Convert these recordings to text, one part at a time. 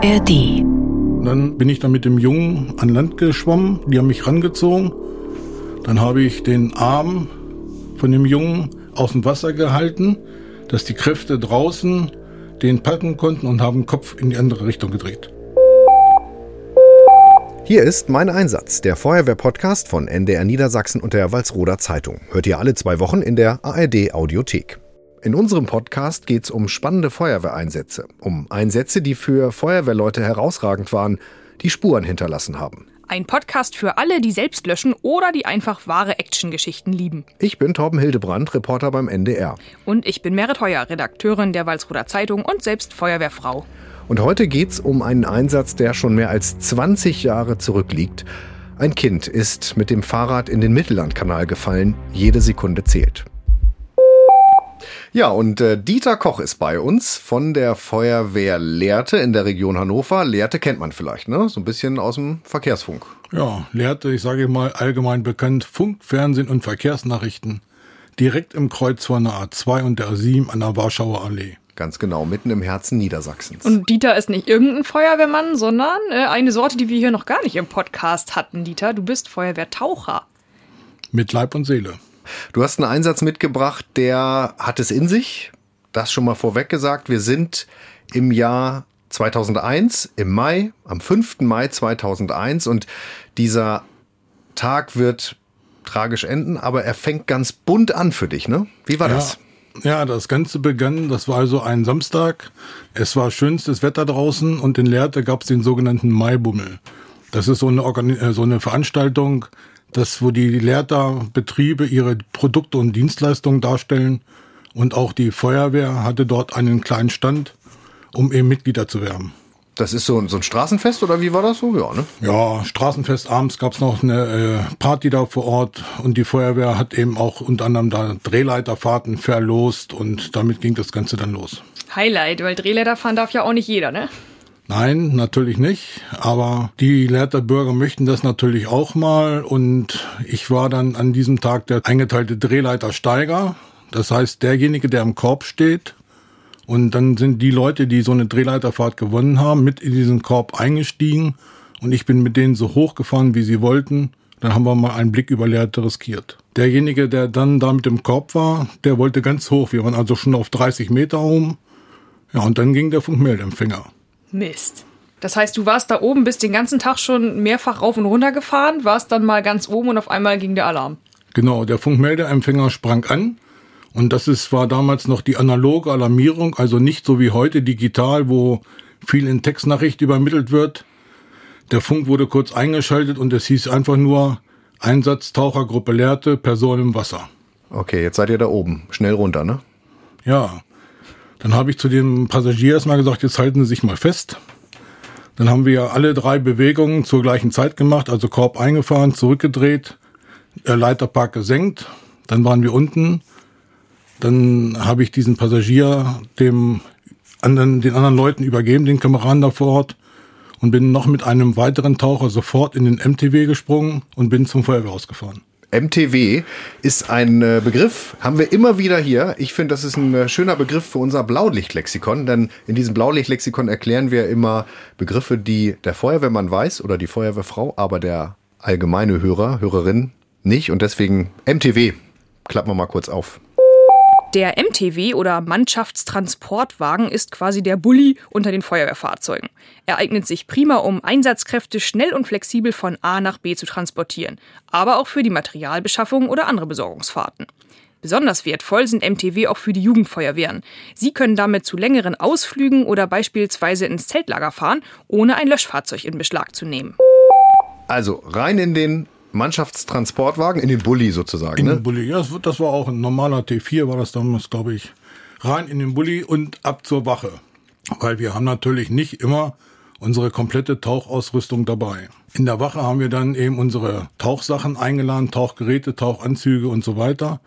ARD. Dann bin ich dann mit dem Jungen an Land geschwommen, die haben mich rangezogen. Dann habe ich den Arm von dem Jungen aus dem Wasser gehalten, dass die Kräfte draußen den packen konnten und haben den Kopf in die andere Richtung gedreht. Hier ist mein Einsatz, der Feuerwehr-Podcast von NDR Niedersachsen und der Walsroder Zeitung. Hört ihr alle zwei Wochen in der ARD Audiothek. In unserem Podcast geht es um spannende Feuerwehreinsätze, um Einsätze, die für Feuerwehrleute herausragend waren, die Spuren hinterlassen haben. Ein Podcast für alle, die selbst löschen oder die einfach wahre Actiongeschichten lieben. Ich bin Torben Hildebrand, Reporter beim NDR. Und ich bin Merit Heuer, Redakteurin der Walsroder Zeitung und selbst Feuerwehrfrau. Und heute geht's um einen Einsatz, der schon mehr als 20 Jahre zurückliegt. Ein Kind ist mit dem Fahrrad in den Mittellandkanal gefallen. Jede Sekunde zählt. Ja, und äh, Dieter Koch ist bei uns von der Feuerwehr Lehrte in der Region Hannover. Lehrte kennt man vielleicht, ne? So ein bisschen aus dem Verkehrsfunk. Ja, Lehrte, ich sage mal allgemein bekannt, Funk, Fernsehen und Verkehrsnachrichten. Direkt im Kreuz von der A2 und der A7 an der Warschauer Allee. Ganz genau, mitten im Herzen Niedersachsens. Und Dieter ist nicht irgendein Feuerwehrmann, sondern äh, eine Sorte, die wir hier noch gar nicht im Podcast hatten, Dieter. Du bist Feuerwehrtaucher. Mit Leib und Seele. Du hast einen Einsatz mitgebracht, der hat es in sich. Das schon mal vorweg gesagt. Wir sind im Jahr 2001, im Mai, am 5. Mai 2001 und dieser Tag wird tragisch enden, aber er fängt ganz bunt an für dich, ne? Wie war ja. das? Ja, das Ganze begann, das war also ein Samstag. Es war schönstes Wetter draußen und in Lehrte gab es den sogenannten Maibummel. Das ist so eine, Organi äh, so eine Veranstaltung, das, wo die Lehrter Betriebe ihre Produkte und Dienstleistungen darstellen. Und auch die Feuerwehr hatte dort einen kleinen Stand, um eben Mitglieder zu werben. Das ist so ein, so ein Straßenfest oder wie war das so? Ja, ne? Ja, Straßenfest. Abends gab's noch eine äh, Party da vor Ort und die Feuerwehr hat eben auch unter anderem da Drehleiterfahrten verlost und damit ging das Ganze dann los. Highlight, weil Drehleiter fahren darf ja auch nicht jeder, ne? Nein, natürlich nicht. Aber die Lehrter Bürger möchten das natürlich auch mal. Und ich war dann an diesem Tag der eingeteilte Drehleitersteiger. Das heißt, derjenige, der im Korb steht. Und dann sind die Leute, die so eine Drehleiterfahrt gewonnen haben, mit in diesen Korb eingestiegen. Und ich bin mit denen so hochgefahren, wie sie wollten. Dann haben wir mal einen Blick über Lehrte riskiert. Derjenige, der dann da mit dem Korb war, der wollte ganz hoch. Wir waren also schon auf 30 Meter oben. Ja, und dann ging der Funkmeldempfänger. Mist. Das heißt, du warst da oben, bist den ganzen Tag schon mehrfach rauf und runter gefahren, warst dann mal ganz oben und auf einmal ging der Alarm. Genau, der Funkmeldeempfänger sprang an. Und das ist, war damals noch die analoge Alarmierung, also nicht so wie heute digital, wo viel in Textnachricht übermittelt wird. Der Funk wurde kurz eingeschaltet und es hieß einfach nur Einsatz Tauchergruppe Lehrte, Person im Wasser. Okay, jetzt seid ihr da oben. Schnell runter, ne? Ja. Dann habe ich zu dem Passagier erstmal gesagt, jetzt halten Sie sich mal fest. Dann haben wir alle drei Bewegungen zur gleichen Zeit gemacht, also Korb eingefahren, zurückgedreht, Leiterpark gesenkt. Dann waren wir unten. Dann habe ich diesen Passagier dem anderen, den anderen Leuten übergeben, den Kameraden da vor Ort und bin noch mit einem weiteren Taucher sofort in den MTW gesprungen und bin zum Feuerwehrhaus gefahren. MTW ist ein äh, Begriff, haben wir immer wieder hier. Ich finde, das ist ein äh, schöner Begriff für unser Blaulichtlexikon, denn in diesem Blaulichtlexikon erklären wir immer Begriffe, die der Feuerwehrmann weiß oder die Feuerwehrfrau, aber der allgemeine Hörer, Hörerin nicht. Und deswegen MTW. Klappen wir mal kurz auf. Der MTW oder Mannschaftstransportwagen ist quasi der Bulli unter den Feuerwehrfahrzeugen. Er eignet sich prima, um Einsatzkräfte schnell und flexibel von A nach B zu transportieren, aber auch für die Materialbeschaffung oder andere Besorgungsfahrten. Besonders wertvoll sind MTW auch für die Jugendfeuerwehren. Sie können damit zu längeren Ausflügen oder beispielsweise ins Zeltlager fahren, ohne ein Löschfahrzeug in Beschlag zu nehmen. Also rein in den Mannschaftstransportwagen, in den Bulli sozusagen. In ne? den Bulli, ja, das, das war auch ein normaler T4, war das damals, glaube ich. Rein in den Bulli und ab zur Wache. Weil wir haben natürlich nicht immer unsere komplette Tauchausrüstung dabei. In der Wache haben wir dann eben unsere Tauchsachen eingeladen, Tauchgeräte, Tauchanzüge und so weiter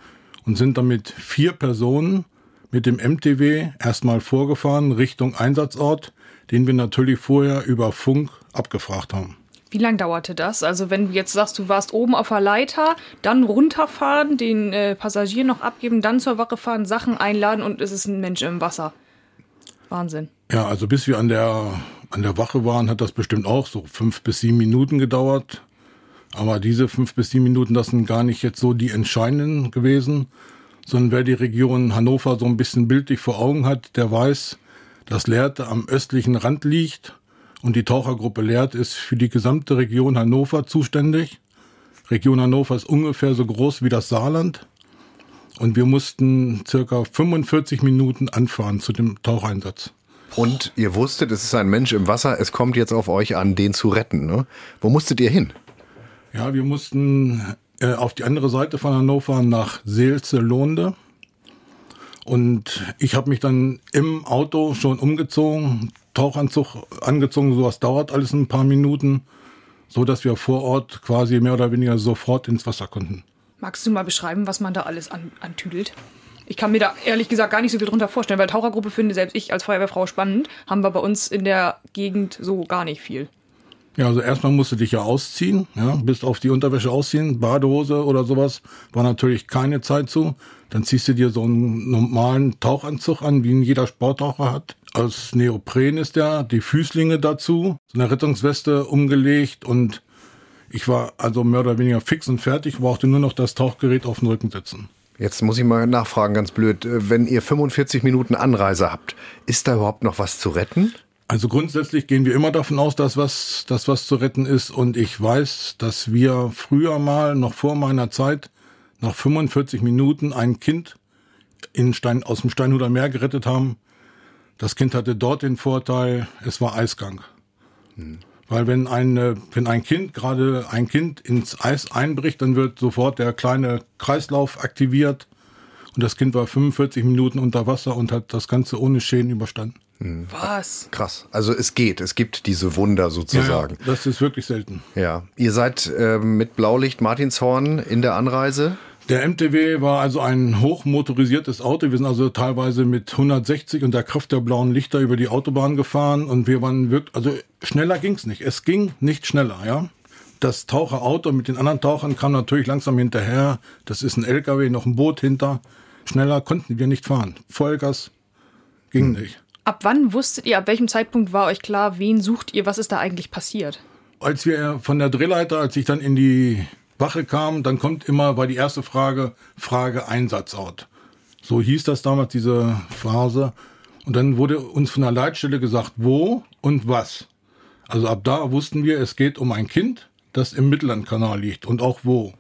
und sind dann mit vier Personen mit dem MTW erstmal vorgefahren Richtung Einsatzort, den wir natürlich vorher über Funk abgefragt haben. Wie lange dauerte das? Also wenn du jetzt sagst, du warst oben auf der Leiter, dann runterfahren, den äh, Passagier noch abgeben, dann zur Wache fahren, Sachen einladen und es ist ein Mensch im Wasser. Wahnsinn. Ja, also bis wir an der an der Wache waren, hat das bestimmt auch so fünf bis sieben Minuten gedauert. Aber diese fünf bis sieben Minuten, das sind gar nicht jetzt so die entscheidenden gewesen, sondern wer die Region Hannover so ein bisschen bildlich vor Augen hat, der weiß, dass Lehrte am östlichen Rand liegt und die Tauchergruppe Leert ist für die gesamte Region Hannover zuständig. Region Hannover ist ungefähr so groß wie das Saarland. Und wir mussten circa 45 Minuten anfahren zu dem Taucheinsatz. Und ihr wusstet, es ist ein Mensch im Wasser, es kommt jetzt auf euch an, den zu retten. Ne? Wo musstet ihr hin? Ja, wir mussten äh, auf die andere Seite von Hannover nach Seelze-Lohnde. Und ich habe mich dann im Auto schon umgezogen, Tauchanzug angezogen, sowas dauert alles ein paar Minuten, so dass wir vor Ort quasi mehr oder weniger sofort ins Wasser konnten. Magst du mal beschreiben, was man da alles an, antüdelt? Ich kann mir da ehrlich gesagt gar nicht so viel drunter vorstellen, weil Tauchergruppe finde selbst ich als Feuerwehrfrau spannend, haben wir bei uns in der Gegend so gar nicht viel. Ja, also erstmal musst du dich ja ausziehen, ja, bis auf die Unterwäsche ausziehen, Badehose oder sowas, war natürlich keine Zeit zu. Dann ziehst du dir so einen normalen Tauchanzug an, wie ihn jeder Sporttaucher hat. Aus Neopren ist der, die Füßlinge dazu, so eine Rettungsweste umgelegt und ich war also mehr oder weniger fix und fertig, brauchte nur noch das Tauchgerät auf den Rücken setzen. Jetzt muss ich mal nachfragen, ganz blöd. Wenn ihr 45 Minuten Anreise habt, ist da überhaupt noch was zu retten? Also grundsätzlich gehen wir immer davon aus, dass was, dass was zu retten ist. Und ich weiß, dass wir früher mal, noch vor meiner Zeit, nach 45 Minuten ein Kind in Stein, aus dem Steinhuder Meer gerettet haben. Das Kind hatte dort den Vorteil, es war Eisgang. Hm. Weil wenn ein, wenn ein Kind, gerade ein Kind ins Eis einbricht, dann wird sofort der kleine Kreislauf aktiviert. Und das Kind war 45 Minuten unter Wasser und hat das Ganze ohne Schäden überstanden. Hm. Was? Krass. Also es geht, es gibt diese Wunder sozusagen. Ja, das ist wirklich selten. Ja. Ihr seid äh, mit Blaulicht Martinshorn in der Anreise? Der MTW war also ein hochmotorisiertes Auto. Wir sind also teilweise mit 160 und der Kraft der blauen Lichter über die Autobahn gefahren und wir waren wirklich, also schneller ging's nicht. Es ging nicht schneller, ja. Das Taucherauto mit den anderen Tauchern kam natürlich langsam hinterher. Das ist ein LKW, noch ein Boot hinter. Schneller konnten wir nicht fahren. Vollgas ging hm. nicht. Ab wann wusstet ihr, ab welchem Zeitpunkt war euch klar, wen sucht ihr, was ist da eigentlich passiert? Als wir von der Drehleiter, als ich dann in die Wache kam, dann kommt immer, war die erste Frage, Frage Einsatzort. So hieß das damals, diese Phase. Und dann wurde uns von der Leitstelle gesagt, wo und was. Also ab da wussten wir, es geht um ein Kind, das im Mittellandkanal liegt und auch wo.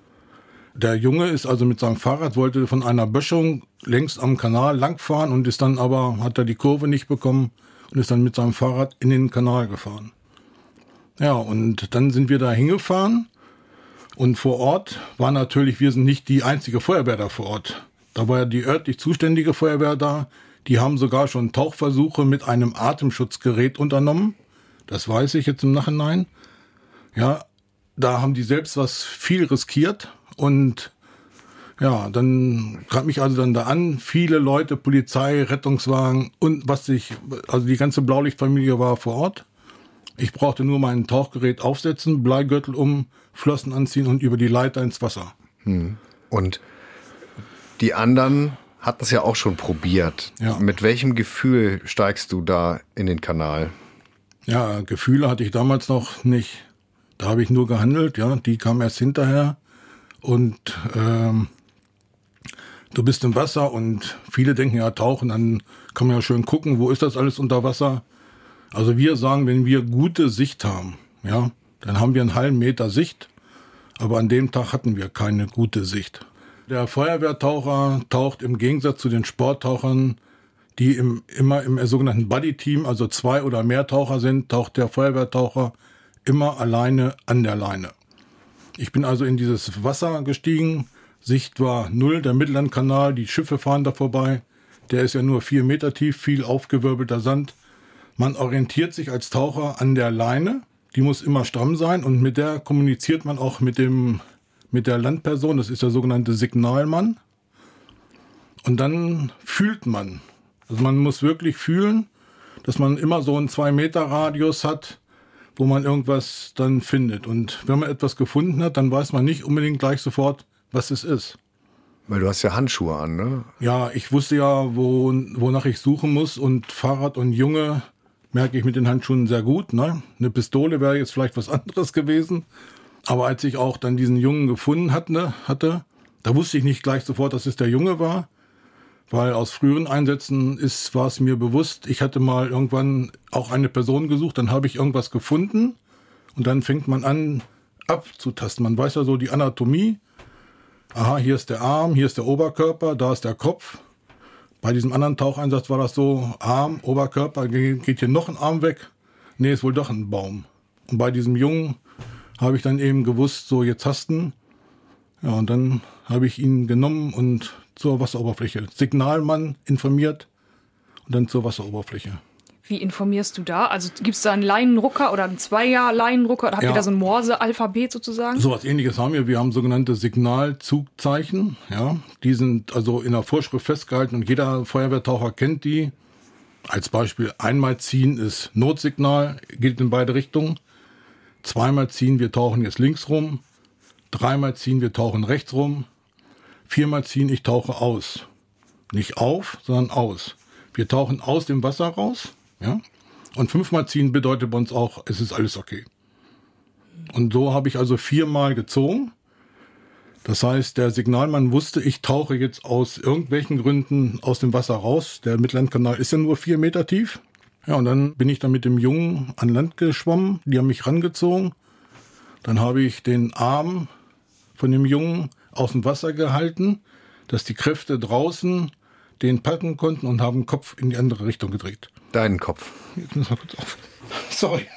Der Junge ist also mit seinem Fahrrad, wollte von einer Böschung längst am Kanal langfahren und ist dann aber, hat er die Kurve nicht bekommen und ist dann mit seinem Fahrrad in den Kanal gefahren. Ja, und dann sind wir da hingefahren und vor Ort war natürlich, wir sind nicht die einzige Feuerwehr da vor Ort. Da war ja die örtlich zuständige Feuerwehr da. Die haben sogar schon Tauchversuche mit einem Atemschutzgerät unternommen. Das weiß ich jetzt im Nachhinein. Ja, da haben die selbst was viel riskiert und ja, dann kam mich also dann da an, viele Leute, Polizei, Rettungswagen und was ich, also die ganze Blaulichtfamilie war vor Ort. Ich brauchte nur mein Tauchgerät aufsetzen, Bleigürtel um, Flossen anziehen und über die Leiter ins Wasser. Hm. Und die anderen hatten es ja auch schon probiert. Ja. Mit welchem Gefühl steigst du da in den Kanal? Ja, Gefühle hatte ich damals noch nicht. Da habe ich nur gehandelt, ja. Die kamen erst hinterher. Und ähm, du bist im Wasser und viele denken ja, tauchen, dann kann man ja schön gucken, wo ist das alles unter Wasser. Also wir sagen, wenn wir gute Sicht haben, ja, dann haben wir einen halben Meter Sicht, aber an dem Tag hatten wir keine gute Sicht. Der Feuerwehrtaucher taucht im Gegensatz zu den Sporttauchern, die im, immer im sogenannten Buddy-Team, also zwei oder mehr Taucher sind, taucht der Feuerwehrtaucher immer alleine an der Leine. Ich bin also in dieses Wasser gestiegen, Sicht war null, der Mittellandkanal, die Schiffe fahren da vorbei, der ist ja nur vier Meter tief, viel aufgewirbelter Sand. Man orientiert sich als Taucher an der Leine, die muss immer stramm sein und mit der kommuniziert man auch mit dem mit der Landperson, das ist der sogenannte Signalmann. Und dann fühlt man. Also man muss wirklich fühlen, dass man immer so einen zwei Meter Radius hat, wo man irgendwas dann findet. Und wenn man etwas gefunden hat, dann weiß man nicht unbedingt gleich sofort, was es ist. Weil du hast ja Handschuhe an, ne? Ja, ich wusste ja, wo, wonach ich suchen muss und Fahrrad und Junge merke ich mit den Handschuhen sehr gut. Ne? Eine Pistole wäre jetzt vielleicht was anderes gewesen. Aber als ich auch dann diesen Jungen gefunden hatte, hatte, da wusste ich nicht gleich sofort, dass es der Junge war. Weil aus früheren Einsätzen ist, war es mir bewusst, ich hatte mal irgendwann auch eine Person gesucht, dann habe ich irgendwas gefunden und dann fängt man an abzutasten. Man weiß ja so die Anatomie. Aha, hier ist der Arm, hier ist der Oberkörper, da ist der Kopf. Bei diesem anderen Taucheinsatz war das so, Arm, Oberkörper, geht hier noch ein Arm weg? Nee, ist wohl doch ein Baum. Und bei diesem Jungen habe ich dann eben gewusst, so jetzt hast du Ja, und dann habe ich ihn genommen und zur Wasseroberfläche. Signalmann informiert und dann zur Wasseroberfläche. Wie informierst du da? Also gibt es da einen Leinenrucker oder einen Zweier-Leinenrucker? Oder habt Ja. ihr da so ein Morse-Alphabet sozusagen? So was ähnliches haben wir. Wir haben sogenannte Signalzugzeichen. Ja, die sind also in der Vorschrift festgehalten und jeder Feuerwehrtaucher kennt die. Als Beispiel einmal ziehen ist Notsignal, gilt in beide Richtungen. Zweimal ziehen, wir tauchen jetzt links rum. Dreimal ziehen, wir tauchen rechts rum. Viermal ziehen, ich tauche aus. Nicht auf, sondern aus. Wir tauchen aus dem Wasser raus. Ja? Und fünfmal ziehen bedeutet bei uns auch, es ist alles okay. Und so habe ich also viermal gezogen. Das heißt, der Signalmann wusste, ich tauche jetzt aus irgendwelchen Gründen aus dem Wasser raus. Der Mittellandkanal ist ja nur vier Meter tief. Ja, und dann bin ich dann mit dem Jungen an Land geschwommen. Die haben mich rangezogen. Dann habe ich den Arm von dem Jungen aus dem Wasser gehalten, dass die Kräfte draußen den packen konnten und haben den Kopf in die andere Richtung gedreht. Deinen Kopf. Jetzt muss mal kurz auf. Sorry.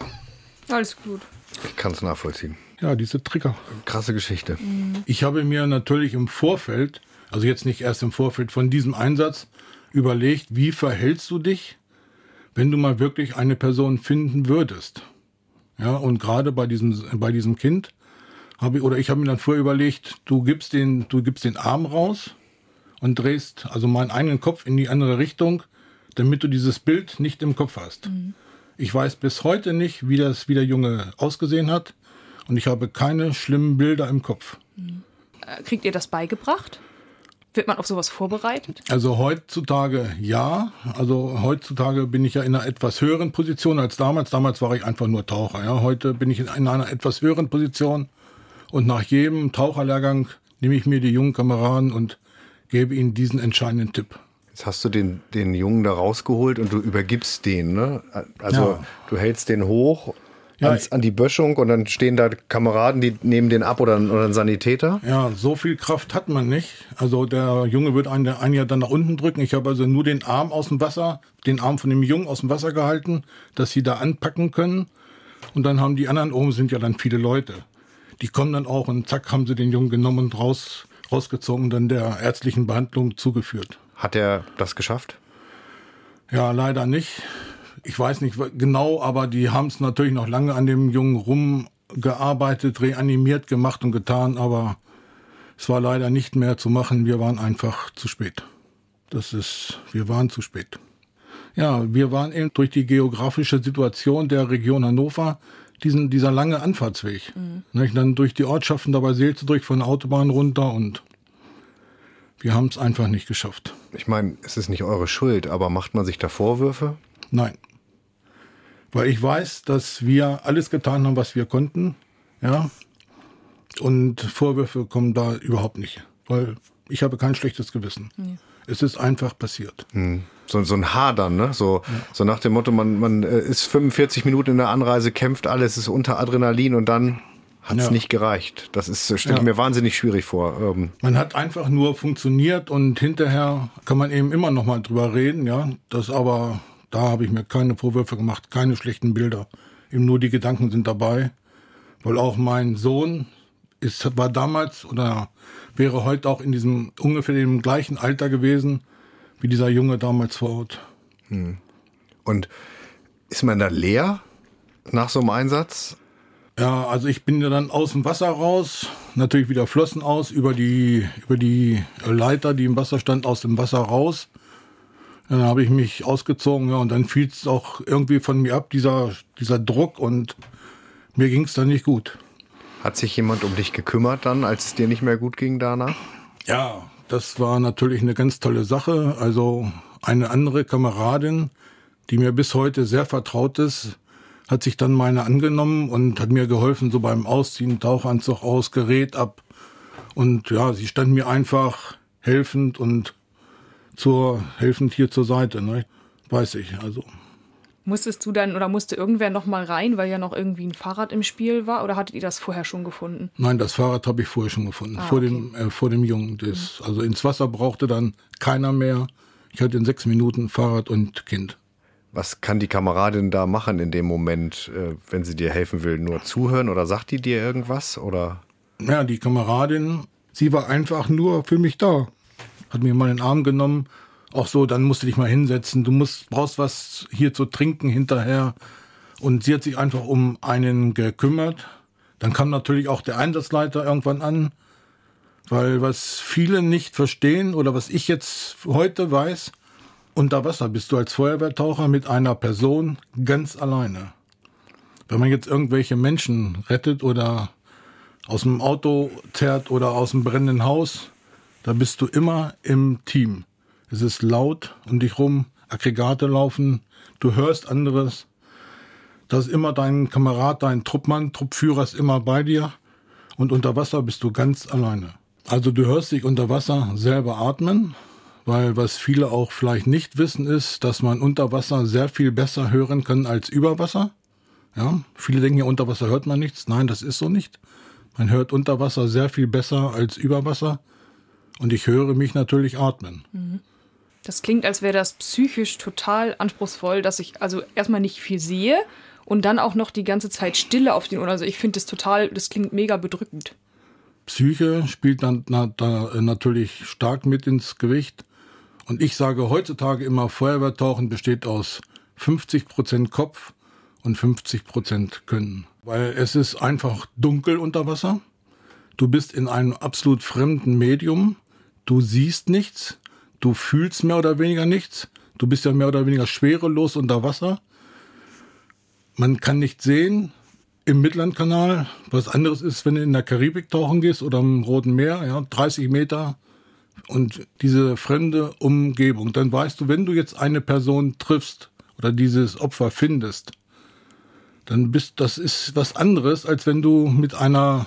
Alles gut. Ich kann es nachvollziehen. Ja, diese Trigger. Krasse Geschichte. Ich habe mir natürlich im Vorfeld, also jetzt nicht erst im Vorfeld von diesem Einsatz, überlegt, wie verhältst du dich, wenn du mal wirklich eine Person finden würdest. Ja, und gerade bei diesem, bei diesem Kind habe ich, oder ich habe mir dann vorher überlegt, du gibst den, du gibst den Arm raus und drehst also meinen eigenen Kopf in die andere Richtung, damit du dieses Bild nicht im Kopf hast. Ich weiß bis heute nicht, wie das, wie der Junge ausgesehen hat. Und ich habe keine schlimmen Bilder im Kopf. Äh, Kriegt ihr das beigebracht? Wird man auf sowas vorbereitet? Also heutzutage ja. Also heutzutage bin ich ja in einer etwas höheren Position als damals. Damals war ich einfach nur Taucher. Ja. Heute bin ich in einer etwas höheren Position. Und nach jedem Taucherlehrgang nehme ich mir die jungen Kameraden und gebe ihnen diesen entscheidenden Tipp. Jetzt hast du den, den Jungen da rausgeholt und du übergibst den, ne? Also Ja. du hältst den hoch Ja, ans, an die Böschung und dann stehen da Kameraden, die nehmen den ab oder, ein- oder ein Sanitäter. Ja, so viel Kraft hat man nicht. Also der Junge wird einen, einen ja dann nach unten drücken. Ich habe also nur den Arm aus dem Wasser, den Arm von dem Jungen aus dem Wasser gehalten, dass sie da anpacken können. Und dann haben die anderen oben sind ja dann viele Leute. Die kommen dann auch und zack haben sie den Jungen genommen und raus, rausgezogen und dann der ärztlichen Behandlung zugeführt. Hat er das geschafft? Ja, leider nicht. Ich weiß nicht genau, aber die haben es natürlich noch lange an dem Jungen rumgearbeitet, reanimiert, gemacht und getan, aber es war leider nicht mehr zu machen. Wir waren einfach zu spät. Das ist, wir waren zu spät. Ja, wir waren eben durch die geografische Situation der Region Hannover diesen, dieser lange Anfahrtsweg. Nicht? Dann durch die Ortschaften dabei Seelze durch von der Autobahn runter und wir haben es einfach nicht geschafft. Ich meine, es ist nicht eure Schuld, aber macht man sich da Vorwürfe? Nein. Weil ich weiß, dass wir alles getan haben, was wir konnten. Ja. Und Vorwürfe kommen da überhaupt nicht. Weil ich habe kein schlechtes Gewissen. Es ist einfach passiert. So, so ein Hadern, ne? So, so nach dem Motto, man, man äh, ist 45 Minuten in der Anreise, kämpft alles, ist unter Adrenalin und dann hat es Ja. nicht gereicht. Das ist, äh, stelle ich Ja. mir wahnsinnig schwierig vor. Ähm, Man hat einfach nur funktioniert und hinterher kann man eben immer noch mal drüber reden, ja. Das aber, da habe ich mir keine Vorwürfe gemacht, keine schlechten Bilder. Eben nur die Gedanken sind dabei. Weil auch mein Sohn ist, war damals oder wäre heute auch in diesem ungefähr dem gleichen Alter gewesen wie dieser Junge damals vor Ort. und ist man da leer nach so einem Einsatz? Ja, also ich bin ja dann aus dem Wasser raus, natürlich wieder Flossen aus, über die, über die Leiter, die im Wasser stand, aus dem Wasser raus. Dann habe ich mich ausgezogen, ja, und dann fiel es auch irgendwie von mir ab, dieser, dieser Druck, und mir ging es dann nicht gut. Hat sich jemand um dich gekümmert dann, als es dir nicht mehr gut ging danach? Ja, das war natürlich eine ganz tolle Sache. Also eine andere Kameradin, die mir bis heute sehr vertraut ist, hat sich dann meine angenommen und hat mir geholfen, so beim Ausziehen, Tauchanzug aus, Gerät ab. Und ja, sie stand mir einfach helfend und zur, helfend hier zur Seite, ne? Weiß ich, also. Musstest du dann oder musste irgendwer noch mal rein, weil ja noch irgendwie ein Fahrrad im Spiel war oder hattet ihr das vorher schon gefunden? Nein, das Fahrrad habe ich vorher schon gefunden, ah, vor okay. dem äh, vor dem Jungen. Das, mhm. Also ins Wasser brauchte dann keiner mehr. Ich hatte in sechs Minuten Fahrrad und Kind. Was kann die Kameradin da machen in dem Moment, äh, wenn sie dir helfen will? Nur zuhören oder sagt die dir irgendwas oder? Ja, die Kameradin, sie war einfach nur für mich da. Hat mir mal in den Arm genommen auch so, dann musst du dich mal hinsetzen, du musst, brauchst was hier zu trinken hinterher. Und sie hat sich einfach um einen gekümmert. Dann kam natürlich auch der Einsatzleiter irgendwann an, weil was viele nicht verstehen oder was ich jetzt heute weiß, unter Wasser bist du als Feuerwehrtaucher mit einer Person ganz alleine. Wenn man jetzt irgendwelche Menschen rettet oder aus dem Auto zerrt oder aus dem brennenden Haus, da bist du immer im Team. Es ist laut um dich rum, Aggregate laufen, du hörst anderes. Da ist immer dein Kamerad, dein Truppmann, Truppführer ist immer bei dir und unter Wasser bist du ganz alleine. Also du hörst dich unter Wasser selber atmen, weil was viele auch vielleicht nicht wissen ist, dass man unter Wasser sehr viel besser hören kann als über Wasser. Ja, viele denken ja, unter Wasser hört man nichts. Nein, das ist so nicht. Man hört unter Wasser sehr viel besser als über Wasser. Und ich höre mich natürlich atmen. Mhm. Das klingt, als wäre das psychisch total anspruchsvoll, dass ich also erstmal nicht viel sehe und dann auch noch die ganze Zeit Stille auf den Ohren. Also ich finde das total, das klingt mega bedrückend. Psyche spielt dann na, da äh, natürlich stark mit ins Gewicht. Und ich sage heutzutage immer, Feuerwehrtauchen besteht aus 50 Prozent Kopf und 50 Prozent Können. Weil es ist einfach dunkel unter Wasser. Du bist in einem absolut fremden Medium. Du siehst nichts. Du fühlst mehr oder weniger nichts. Du bist ja mehr oder weniger schwerelos unter Wasser. Man kann nicht sehen im Mittellandkanal. Was anderes ist, wenn du in der Karibik tauchen gehst oder im Roten Meer, ja, 30 Meter und diese fremde Umgebung. Dann weißt du, wenn du jetzt eine Person triffst oder dieses Opfer findest, dann bist, das ist was anderes, als wenn du mit einer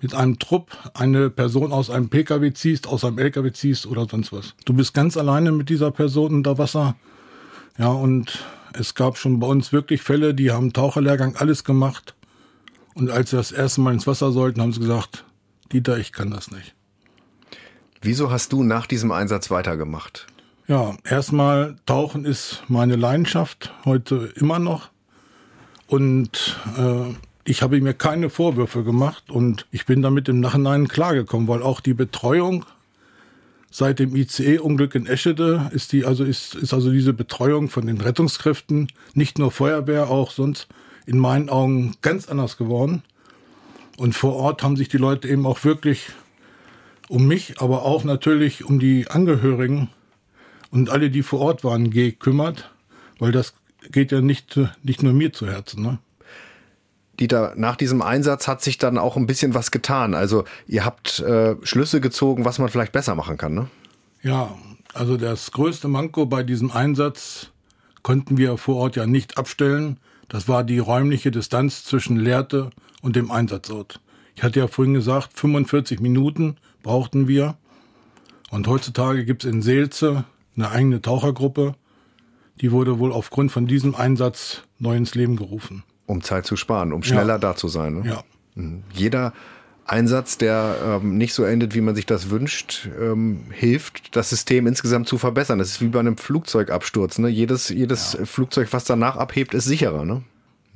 mit einem Trupp eine Person aus einem PKW ziehst, aus einem LKW ziehst oder sonst was. Du bist ganz alleine mit dieser Person unter Wasser. Ja, und es gab schon bei uns wirklich Fälle, die haben Taucherlehrgang alles gemacht. Und als sie das erste Mal ins Wasser sollten, haben sie gesagt, Dieter, ich kann das nicht. Wieso hast du nach diesem Einsatz weitergemacht? Ja, erstmal Tauchen ist meine Leidenschaft, heute immer noch. Und äh, ich habe mir keine Vorwürfe gemacht und ich bin damit im Nachhinein klargekommen, weil auch die Betreuung seit dem ICE-Unglück in Eschede ist die, also ist, ist also diese Betreuung von den Rettungskräften, nicht nur Feuerwehr, auch sonst in meinen Augen ganz anders geworden. Und vor Ort haben sich die Leute eben auch wirklich um mich, aber auch natürlich um die Angehörigen und alle, die vor Ort waren, gekümmert, weil das geht ja nicht, nicht nur mir zu Herzen. Ne? Dieter, nach diesem Einsatz hat sich dann auch ein bisschen was getan. Also ihr habt äh, Schlüsse gezogen, was man vielleicht besser machen kann, ne? Ja, also das größte Manko bei diesem Einsatz konnten wir vor Ort ja nicht abstellen. Das war die räumliche Distanz zwischen Lehrte und dem Einsatzort. Ich hatte ja vorhin gesagt, 45 Minuten brauchten wir. Und heutzutage gibt es in Seelze eine eigene Tauchergruppe. Die wurde wohl aufgrund von diesem Einsatz neu ins Leben gerufen. Um Zeit zu sparen, um schneller ja. da zu sein. Ne? Ja. Mhm. Jeder Einsatz, der ähm, nicht so endet, wie man sich das wünscht, ähm, hilft, das System insgesamt zu verbessern. Das ist wie bei einem Flugzeugabsturz. Ne? Jedes, jedes ja. Flugzeug, was danach abhebt, ist sicherer. Ne?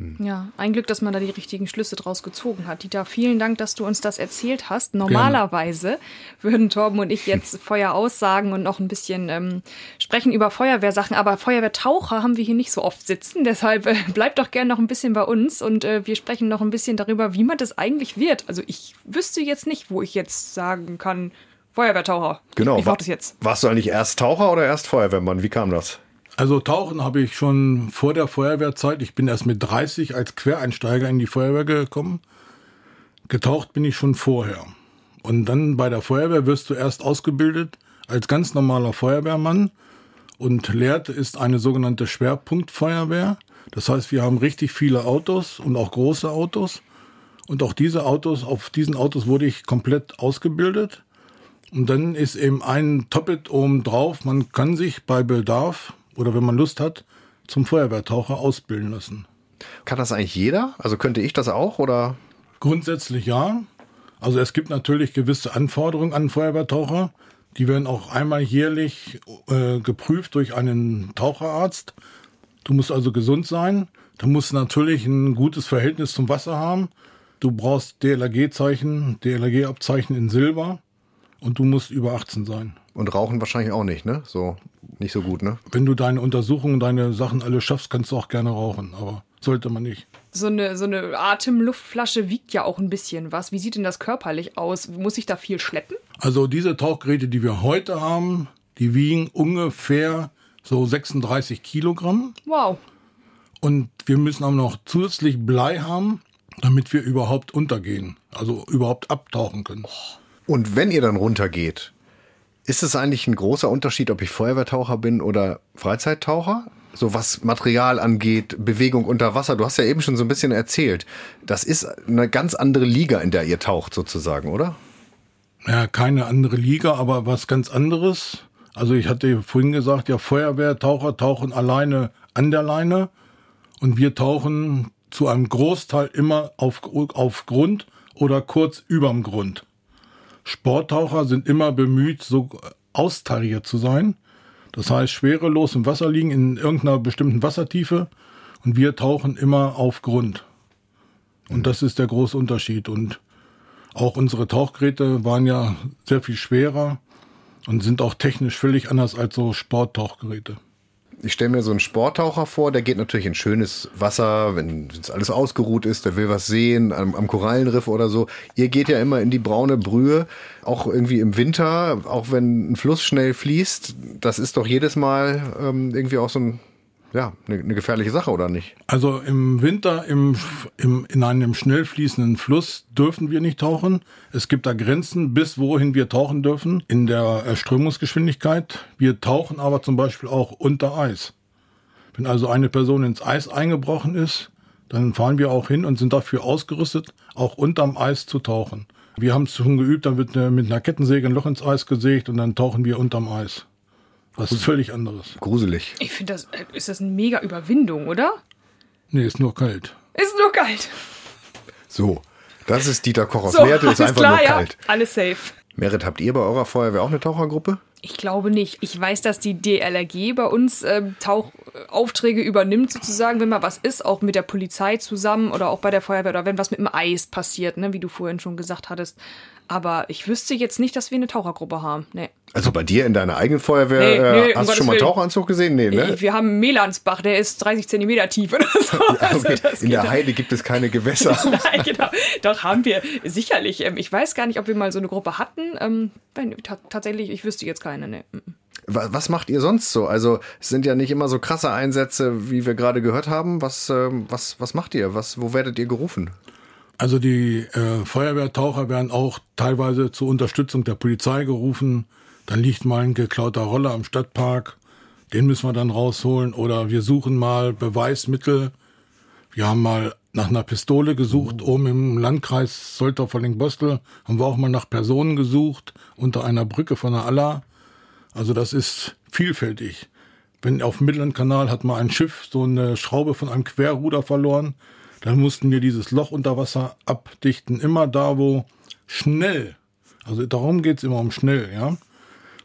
Hm. Ja, ein Glück, dass man da die richtigen Schlüsse draus gezogen hat. Dieter, vielen Dank, dass du uns das erzählt hast. Normalerweise würden Torben und ich jetzt Feuer aussagen und noch ein bisschen ähm, sprechen über Feuerwehrsachen, aber Feuerwehrtaucher haben wir hier nicht so oft sitzen. Deshalb äh, bleibt doch gerne noch ein bisschen bei uns und äh, wir sprechen noch ein bisschen darüber, wie man das eigentlich wird. Also ich wüsste jetzt nicht, wo ich jetzt sagen kann, Feuerwehrtaucher. Genau. Ich, ich das jetzt. Warst du eigentlich erst Taucher oder erst Feuerwehrmann? Wie kam das? Also tauchen habe ich schon vor der Feuerwehrzeit. Ich bin erst mit 30 als Quereinsteiger in die Feuerwehr gekommen. Getaucht bin ich schon vorher. Und dann bei der Feuerwehr wirst du erst ausgebildet als ganz normaler Feuerwehrmann. Und Leert ist eine sogenannte Schwerpunktfeuerwehr. Das heißt, wir haben richtig viele Autos und auch große Autos. Und auch diese Autos, auf diesen Autos wurde ich komplett ausgebildet. Und dann ist eben ein Toppet oben drauf. Man kann sich bei Bedarf oder wenn man Lust hat, zum Feuerwehrtaucher ausbilden lassen. Kann das eigentlich jeder? Also könnte ich das auch oder? Grundsätzlich ja. Also es gibt natürlich gewisse Anforderungen an Feuerwehrtaucher. Die werden auch einmal jährlich äh, geprüft durch einen Taucherarzt. Du musst also gesund sein. Du musst natürlich ein gutes Verhältnis zum Wasser haben. Du brauchst DLRG-Zeichen, DLRG-Abzeichen in Silber und du musst über 18 sein. Und rauchen wahrscheinlich auch nicht, ne? So nicht so gut, ne? Wenn du deine Untersuchungen, deine Sachen alle schaffst, kannst du auch gerne rauchen, aber sollte man nicht. So eine, so eine Atemluftflasche wiegt ja auch ein bisschen was. Wie sieht denn das körperlich aus? Muss ich da viel schleppen? Also diese Tauchgeräte, die wir heute haben, die wiegen ungefähr so 36 Kilogramm. Wow. Und wir müssen auch noch zusätzlich Blei haben, damit wir überhaupt untergehen, also überhaupt abtauchen können. Und wenn ihr dann runtergeht, ist es eigentlich ein großer Unterschied, ob ich Feuerwehrtaucher bin oder Freizeittaucher? So was Material angeht, Bewegung unter Wasser. Du hast ja eben schon so ein bisschen erzählt. Das ist eine ganz andere Liga, in der ihr taucht sozusagen, oder? Ja, keine andere Liga, aber was ganz anderes. Also ich hatte vorhin gesagt, ja, Feuerwehrtaucher tauchen alleine an der Leine und wir tauchen zu einem Großteil immer auf, auf Grund oder kurz überm Grund. Sporttaucher sind immer bemüht, so austariert zu sein. Das heißt, schwerelos im Wasser liegen in irgendeiner bestimmten Wassertiefe und wir tauchen immer auf Grund. Und das ist der große Unterschied. Und auch unsere Tauchgeräte waren ja sehr viel schwerer und sind auch technisch völlig anders als so Sporttauchgeräte. Ich stelle mir so einen Sporttaucher vor, der geht natürlich in schönes Wasser, wenn es alles ausgeruht ist, der will was sehen, am, am, Korallenriff oder so. Ihr geht ja immer in die braune Brühe, auch irgendwie im Winter, auch wenn ein Fluss schnell fließt. Das ist doch jedes Mal ähm, irgendwie auch so ein ja, eine, eine gefährliche Sache, oder nicht? Also im Winter im, im, in einem schnell fließenden Fluss dürfen wir nicht tauchen. Es gibt da Grenzen, bis wohin wir tauchen dürfen in der Strömungsgeschwindigkeit. Wir tauchen aber zum Beispiel auch unter Eis. Wenn also eine Person ins Eis eingebrochen ist, dann fahren wir auch hin und sind dafür ausgerüstet, auch unterm Eis zu tauchen. Wir haben es schon geübt, dann wird mit einer Kettensäge ein Loch ins Eis gesägt und dann tauchen wir unterm Eis. Was ist völlig anderes. Gruselig. Ich finde das, äh, ist das eine mega Überwindung, oder? Nee, ist nur kalt. Ist nur kalt. So, das ist Dieter Koch aus So, Meerte, ist alles einfach klar, nur ja. kalt. Alles safe. Merit, habt ihr bei eurer Feuerwehr auch eine Tauchergruppe? Ich glaube nicht. Ich weiß, dass die DLRG bei uns ähm, Tauchaufträge übernimmt, sozusagen, wenn mal was ist, auch mit der Polizei zusammen oder auch bei der Feuerwehr oder wenn was mit dem Eis passiert, ne, wie du vorhin schon gesagt hattest. Aber ich wüsste jetzt nicht, dass wir eine Tauchergruppe haben. Nee. Also bei dir in deiner eigenen Feuerwehr, Nee, äh, nee, um hast du schon mal Willen. Taucheranzug gesehen? Nee, ne? Wir haben Melansbach, der ist 30 Zentimeter tief oder so. Also Okay, das in der Heide gibt es keine Gewässer. Nein, genau. Doch, haben wir. Sicherlich. Ähm, Ich weiß gar nicht, ob wir mal so eine Gruppe hatten. Ähm, tatsächlich, ich wüsste jetzt keine. Nee. Wa- Was macht ihr sonst so? Also es sind ja nicht immer so krasse Einsätze, wie wir gerade gehört haben. Was, ähm, was, was macht ihr? Was, wo werdet ihr gerufen? Also die äh, Feuerwehrtaucher werden auch teilweise zur Unterstützung der Polizei gerufen. Dann liegt mal ein geklauter Roller im Stadtpark. Den müssen wir dann rausholen. Oder wir suchen mal Beweismittel. Wir haben mal nach einer Pistole gesucht. Oben im Landkreis Soltau-Volling-Bostel haben wir auch mal nach Personen gesucht. Unter einer Brücke von der Aller. Also das ist vielfältig. Wenn auf dem Mittellandkanal hat mal ein Schiff so eine Schraube von einem Querruder verloren, dann mussten wir dieses Loch unter Wasser abdichten. Immer da, wo schnell, also darum geht's immer um schnell, ja,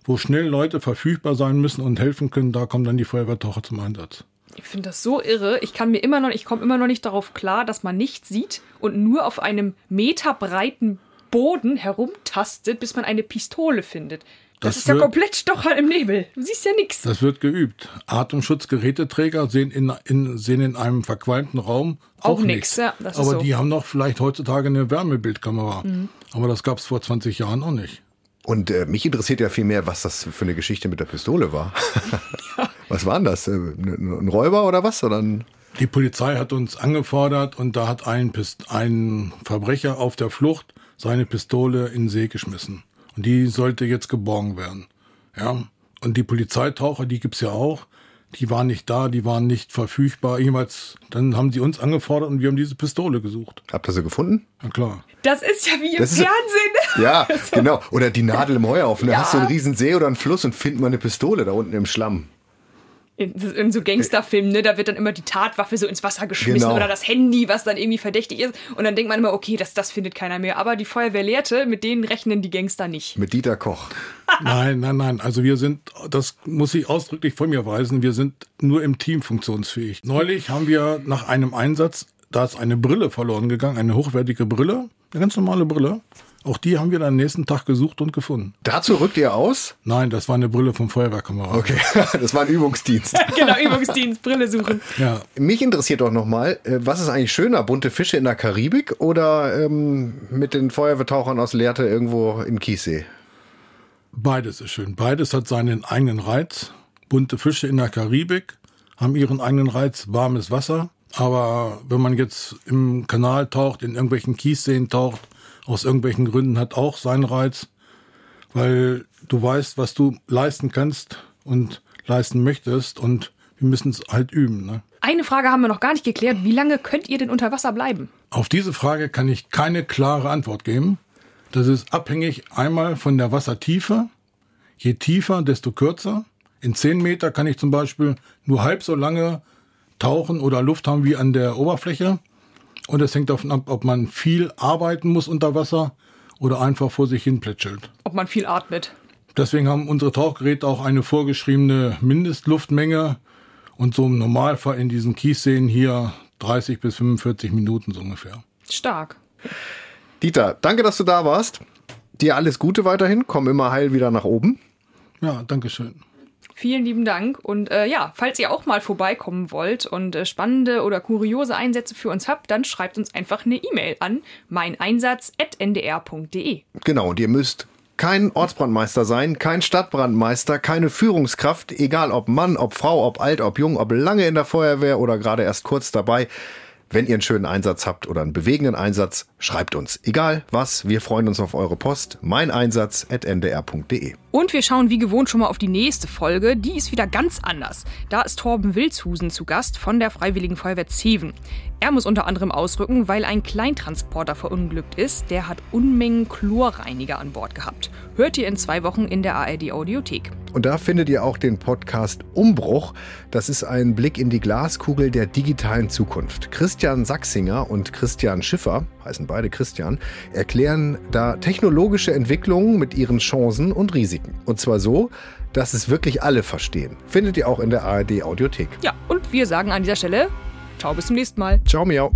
wo schnell Leute verfügbar sein müssen und helfen können, da kommen dann die Feuerwehrtaucher zum Einsatz. Ich finde das so irre. Ich kann mir immer noch, ich komme immer noch nicht darauf klar, dass man nichts sieht und nur auf einem meterbreiten Boden herumtastet, bis man eine Pistole findet. Das, Das ist ja wird- komplett Stochern im Nebel. Du siehst ja nichts. Das wird geübt. Atemschutzgeräteträger sehen in, in, sehen in einem verqualmten Raum auch, Auch nichts. ja, das ist Aber so. Mhm. die haben doch vielleicht heutzutage eine Wärmebildkamera. Aber das gab's vor 20 Jahren auch nicht. Und äh, mich interessiert ja viel mehr, was das für eine Geschichte mit der Pistole war. Was war denn das? Äh, Ein ein Räuber oder was? Oder ein Die Polizei hat uns angefordert und da hat ein, Pist ein Verbrecher auf der Flucht seine Pistole in den See geschmissen. Und die sollte jetzt geborgen werden. Ja. Und die Polizeitaucher, die gibt's ja auch, die waren nicht da, die waren nicht verfügbar. Jemals, dann haben sie uns angefordert und wir haben diese Pistole gesucht. Habt ihr sie gefunden? Na klar. Das ist ja wie im Das ist- Fernsehen. Ja, genau. Oder die Nadel im Heuhaufen. Da Ja. hast du einen riesen See oder einen Fluss und findet mal eine Pistole da unten im Schlamm. In, in so Gangsterfilmen, ne, da wird dann immer die Tatwaffe so ins Wasser geschmissen Genau. oder das Handy, was dann irgendwie verdächtig ist. Und dann denkt man immer, okay, das, das findet keiner mehr. Aber die Feuerwehrlehrte, mit denen rechnen die Gangster nicht. Mit Dieter Koch. Nein, nein, nein. Also wir sind, das muss ich ausdrücklich von mir weisen, wir sind nur im Team funktionsfähig. Neulich haben wir nach einem Einsatz, da ist eine Brille verloren gegangen, eine hochwertige Brille, eine ganz normale Brille. Auch die haben wir dann am nächsten Tag gesucht und gefunden. Dazu rückt ihr aus? Nein, das war eine Brille vom Feuerwehrkamera. Okay, das war ein Übungsdienst. genau, Übungsdienst, Brille suchen. Ja, Mich interessiert doch nochmal, was ist eigentlich schöner, bunte Fische in der Karibik oder ähm, mit den Feuerwehrtauchern aus Lehrte irgendwo in Kiessee? beides ist schön. Beides hat seinen eigenen Reiz. Bunte Fische in der Karibik haben ihren eigenen Reiz, warmes Wasser. Aber wenn man jetzt im Kanal taucht, in irgendwelchen Kiesseen taucht, aus irgendwelchen Gründen hat auch seinen Reiz, weil du weißt, was du leisten kannst und leisten möchtest und wir müssen es halt üben. Ne? Eine Frage haben wir noch gar nicht geklärt. Wie lange könnt ihr denn unter Wasser bleiben? Auf diese Frage kann ich keine klare Antwort geben. Das ist abhängig einmal von der Wassertiefe. Je tiefer, desto kürzer. In 10 Meter kann ich zum Beispiel nur halb so lange tauchen oder Luft haben wie an der Oberfläche. Und es hängt davon ab, ob man viel arbeiten muss unter Wasser oder einfach vor sich hin plätschelt. Ob man viel atmet. Deswegen haben unsere Tauchgeräte auch eine vorgeschriebene Mindestluftmenge und so im Normalfall in diesen Kiesseen hier 30 bis 45 Minuten so ungefähr. Stark. Dieter, danke, dass du da warst. Dir alles Gute weiterhin. Komm immer heil wieder nach oben. Ja, danke schön. Vielen lieben Dank. Und äh, ja, falls ihr auch mal vorbeikommen wollt und äh, spannende oder kuriose Einsätze für uns habt, dann schreibt uns einfach eine E-Mail an meineinsatz.ndr.de. Genau, und ihr müsst kein Ortsbrandmeister sein, kein Stadtbrandmeister, keine Führungskraft, egal ob Mann, ob Frau, ob alt, ob jung, ob lange in der Feuerwehr oder gerade erst kurz dabei. Wenn ihr einen schönen Einsatz habt oder einen bewegenden Einsatz, schreibt uns. Egal was, wir freuen uns auf eure Post. meineinsatz.ndr.de. Und wir schauen wie gewohnt schon mal auf die nächste Folge. Die ist wieder ganz anders. Da ist Torben Wilshusen zu Gast von der Freiwilligen Feuerwehr Zeven. Er muss unter anderem ausrücken, weil ein Kleintransporter verunglückt ist. Der hat Unmengen Chlorreiniger an Bord gehabt. Hört ihr in zwei Wochen in der ARD Audiothek. Und da findet ihr auch den Podcast Umbruch. Das ist ein Blick in die Glaskugel der digitalen Zukunft. Christian Sachsinger und Christian Schiffer, heißen beide Christian, erklären da technologische Entwicklungen mit ihren Chancen und Risiken. Und zwar so, dass es wirklich alle verstehen. Findet ihr auch in der ARD Audiothek. Ja, und wir sagen an dieser Stelle, ciao bis zum nächsten Mal. Ciao, miau.